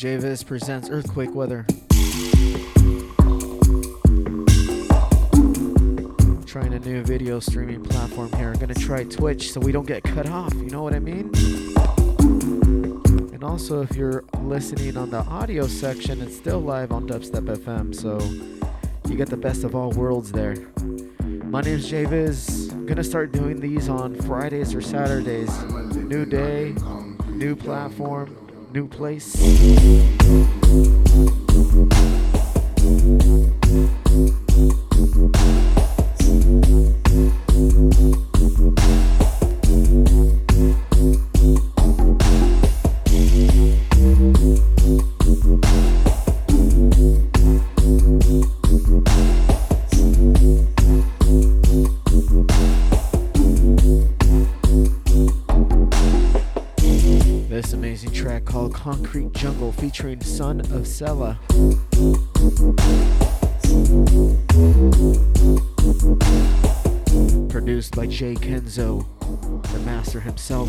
JVIZ presents Earthquake Weather. Trying a new video streaming platform here. I'm gonna try Twitch so we don't get cut off. You know what I mean? And also, if you're listening on the audio section, it's still live on Dubstep FM, so you get the best of all worlds there. My name's JVIZ. I'm gonna start doing these on Fridays or Saturdays. New day, new platform, new place. Jungle featuring Son of Sella. Produced by Jay Kenzo, the master himself.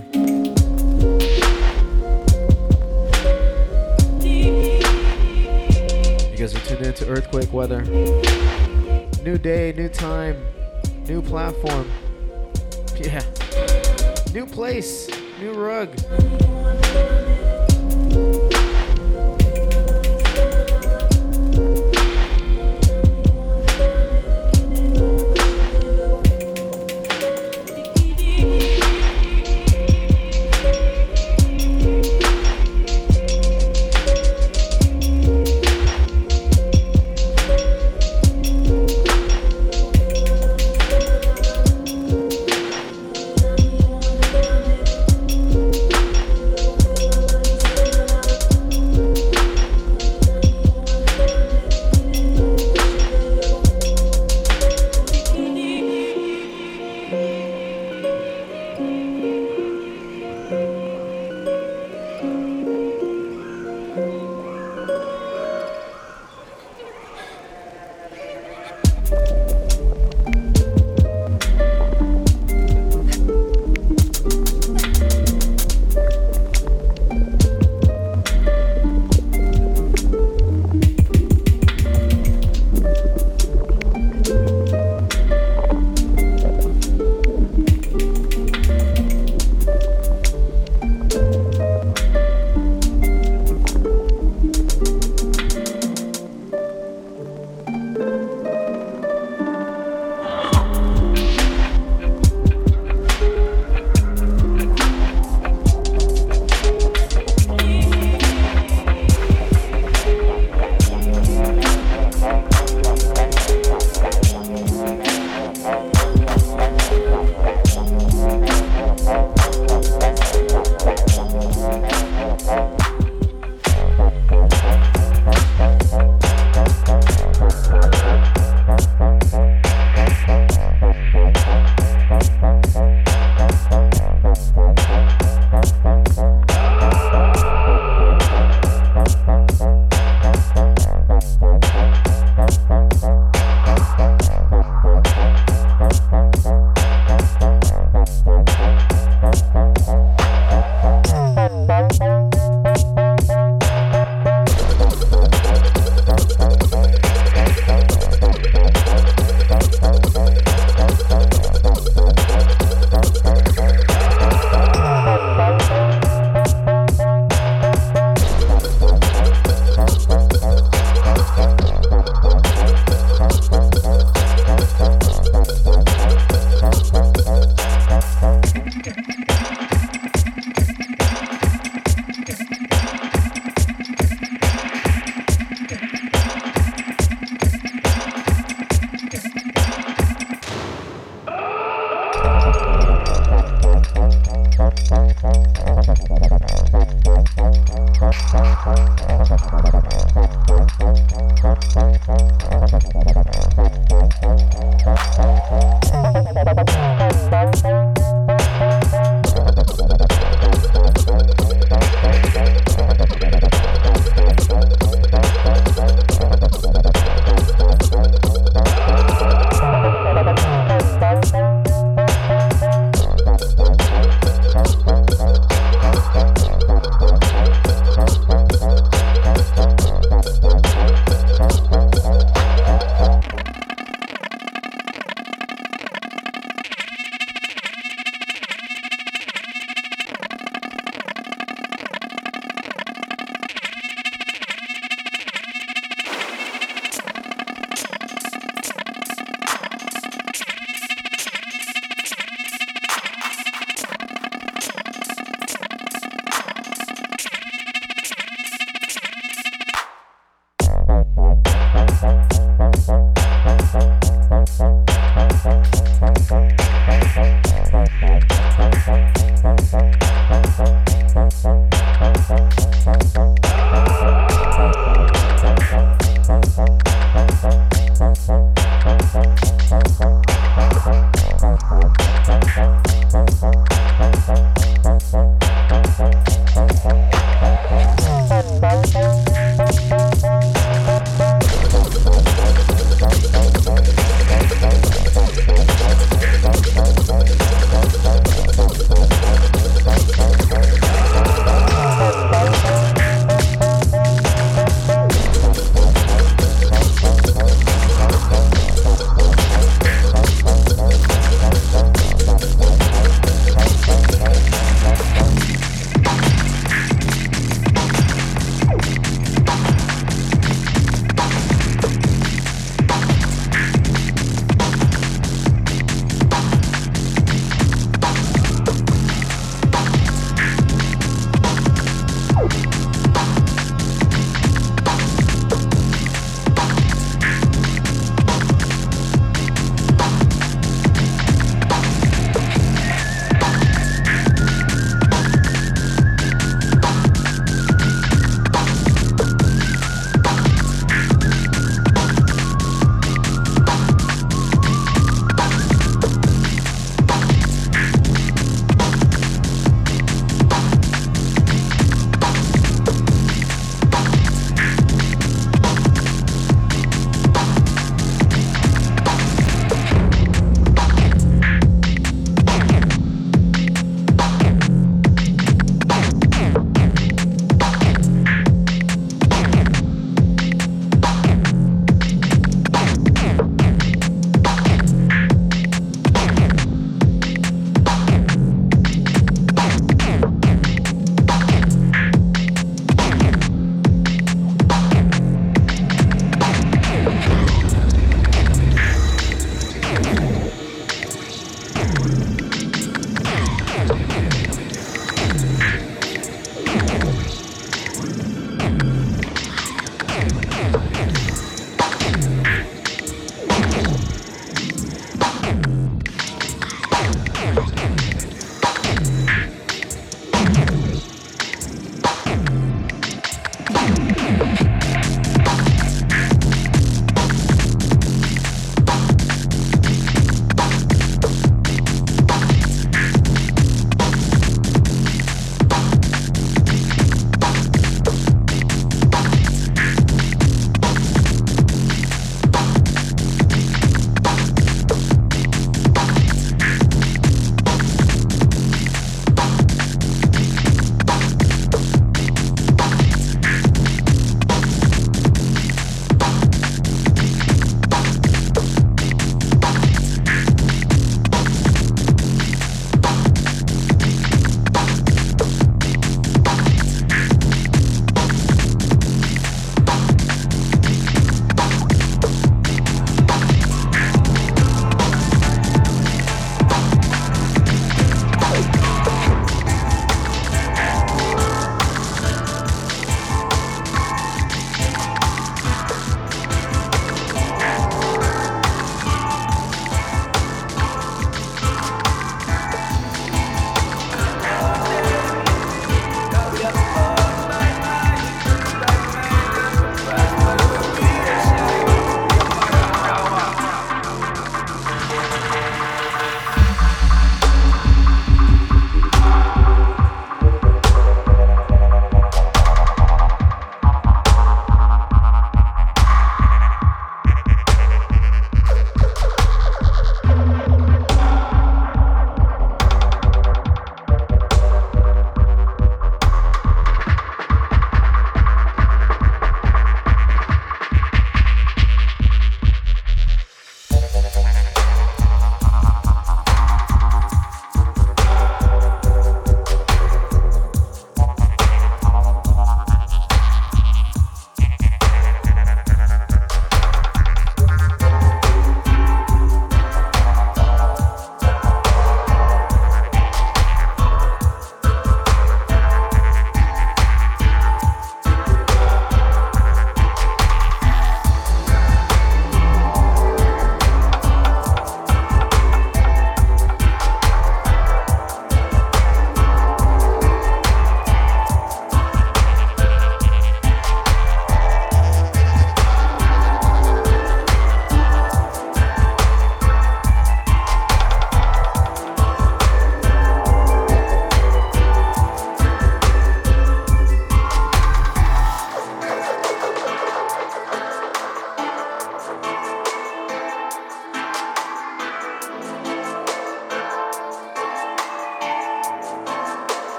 into Earthquake Weather. New day, new time, new platform. Yeah. New place, new rug.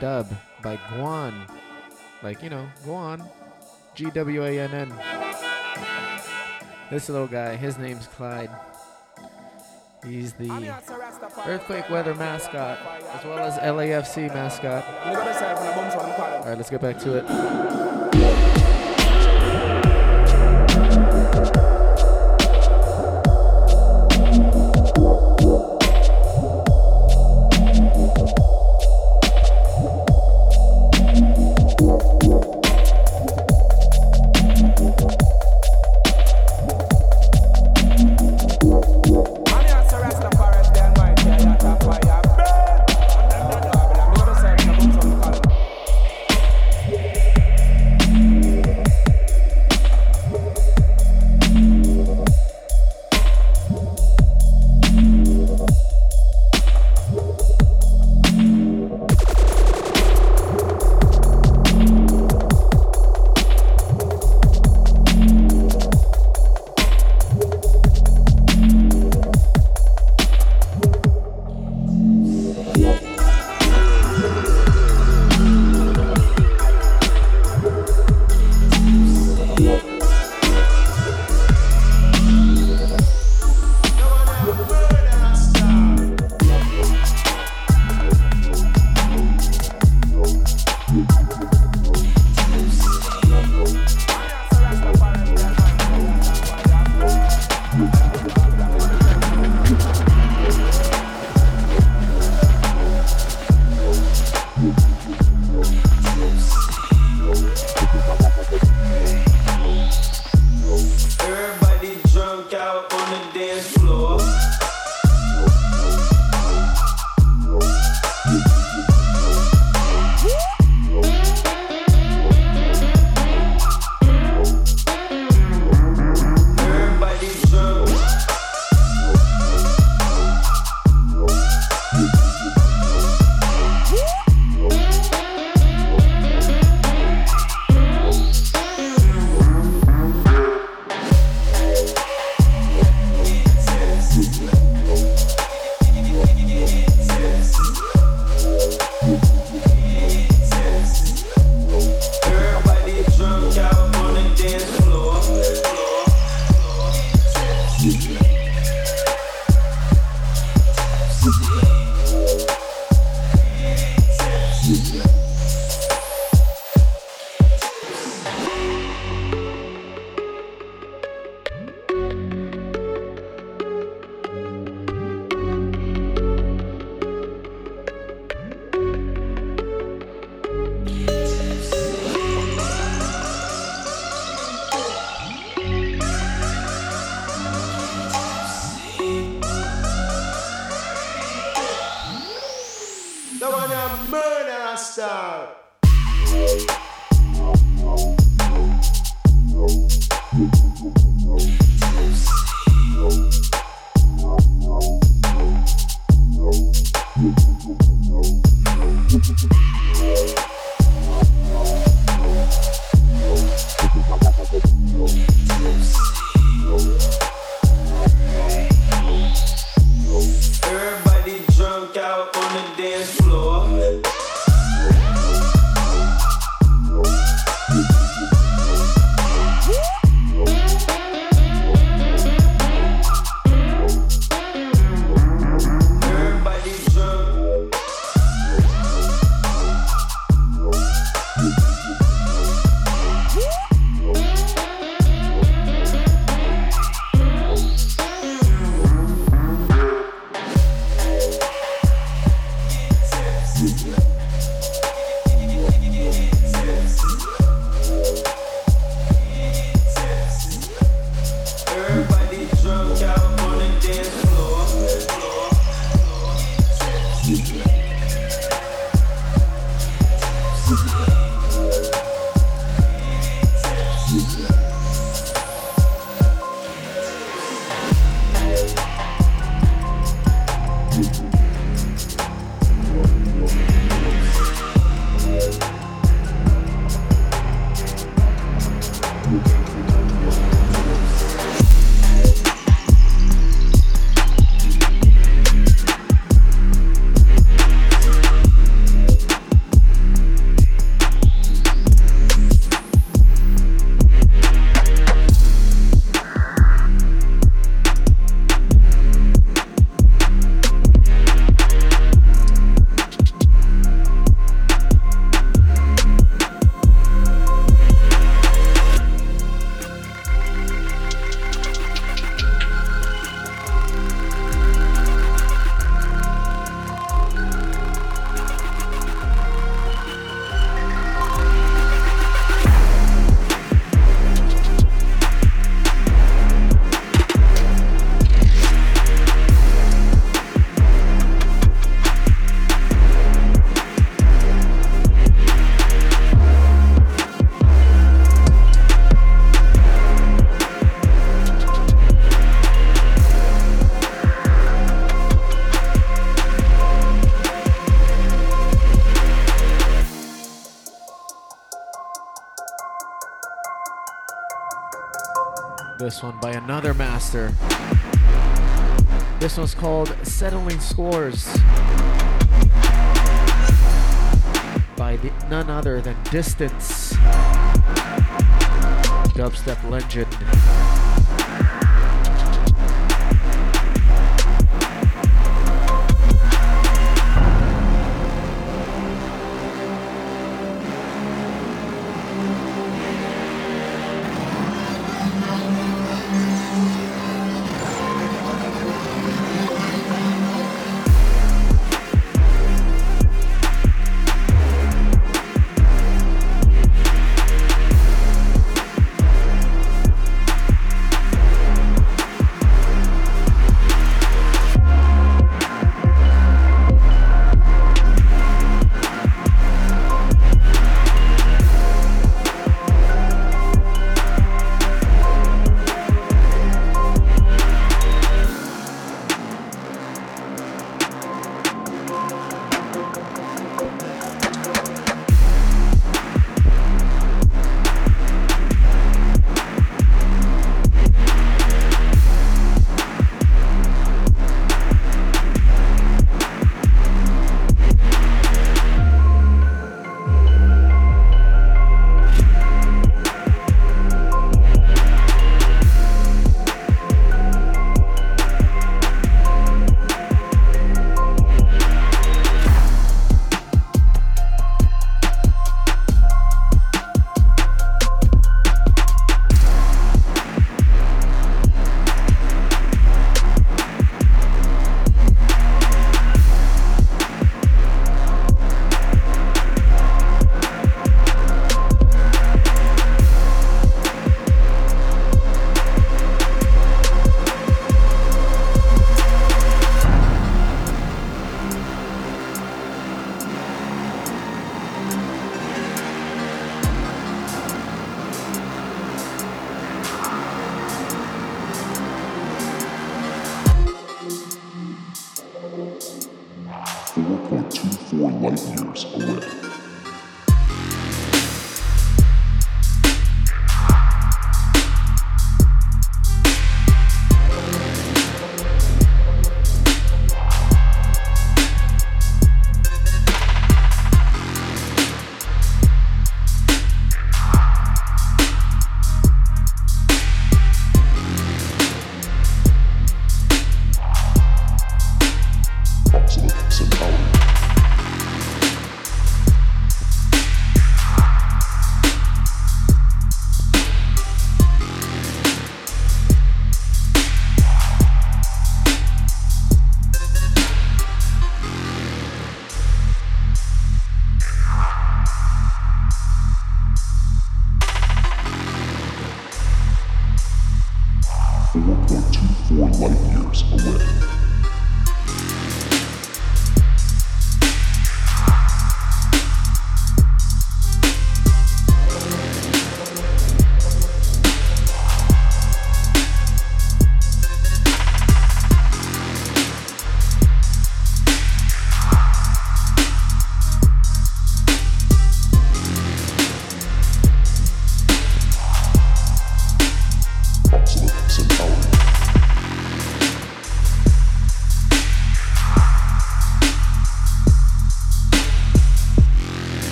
Dub by Gwann. Like, you know, Gwann. G W A N N. This little guy, his name's Clyde. He's the Earthquake Weather mascot, as well as LAFC mascot. Alright, let's get back to it. Master. This one's called Settling Scores by the, none other than Distance, dubstep legend.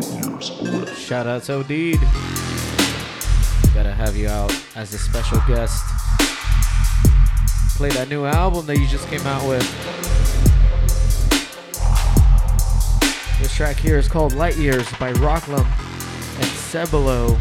Shout out to Odeed. Gotta have you out as a special guest. Play that new album that you just came out with. This track here is called Light Years by Rocklum and Cebolo.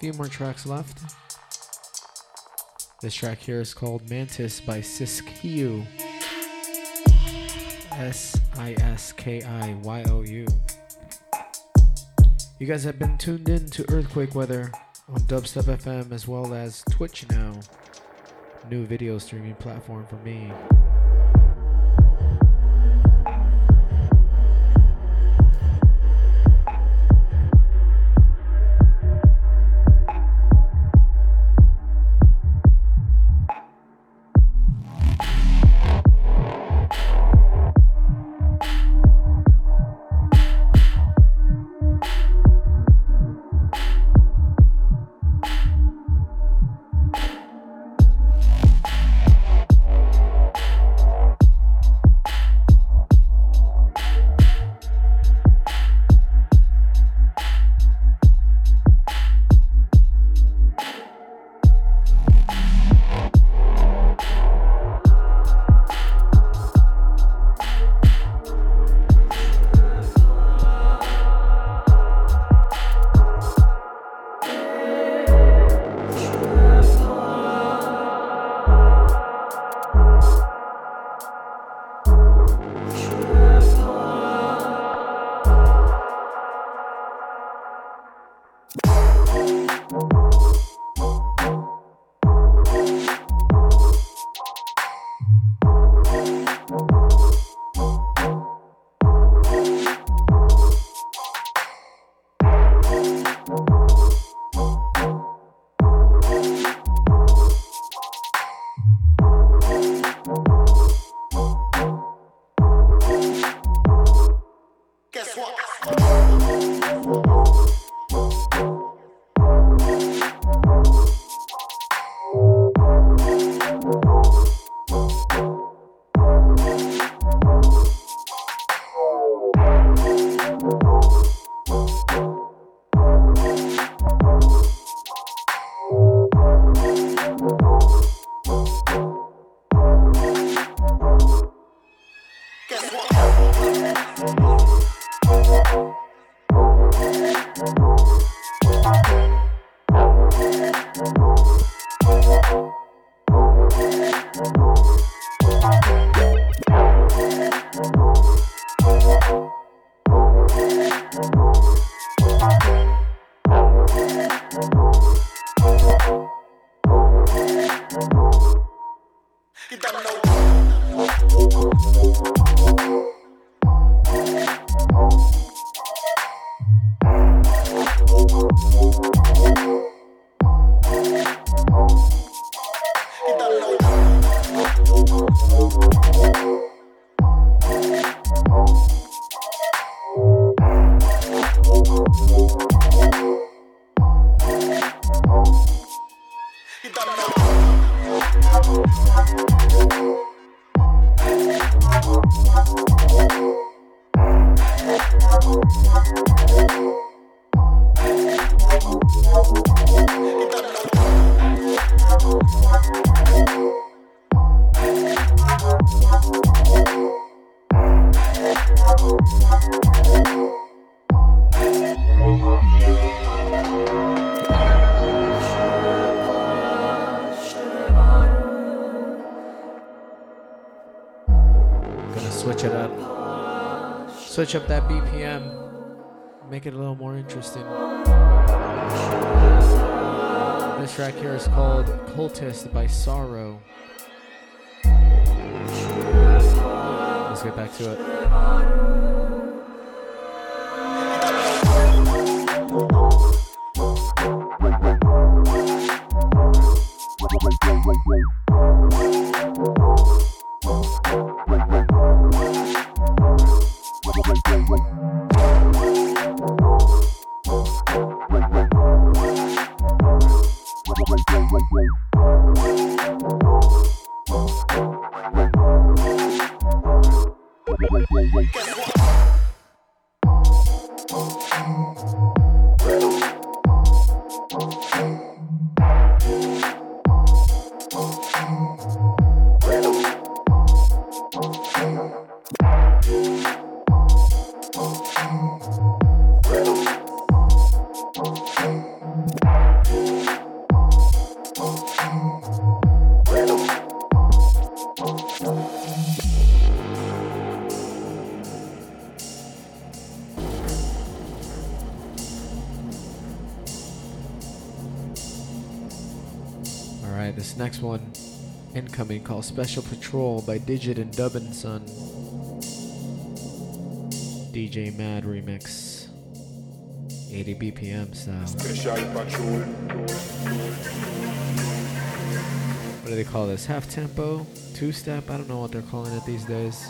Few more tracks left. This track here is called Mantis by Siskiyou. S I S K I Y O U. You guys have been tuned in to Earthquake Weather on Dubstep FM as well as Twitch now. New video streaming platform for me. Switch up that BPM. Make it a little more interesting. This track here is called Cultist by Sorrow. Let's get back to it. Incoming, called Special Patrol by Digit and Dubbin Son. DJ Madd remix. 80 BPM style. Special patrol. What do they call this? Half tempo? Two step? I don't know what they're calling it these days.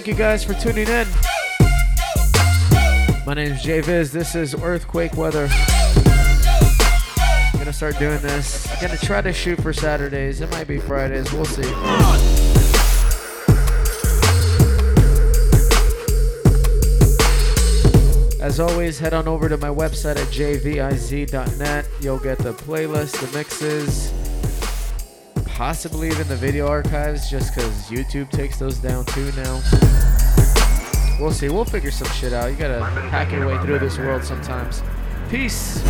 Thank you guys for tuning in. My name is JVIZ. This is Earthquake Weather. I'm gonna start doing this. I'm gonna try to shoot for Saturdays. It might be Fridays. We'll see. As always, head on over to my website at jviz.net. You'll get the playlist, the mixes, possibly even the video archives, just because YouTube takes those down too now. We'll see. We'll figure some shit out. You gotta hack your way through this world sometimes. Peace.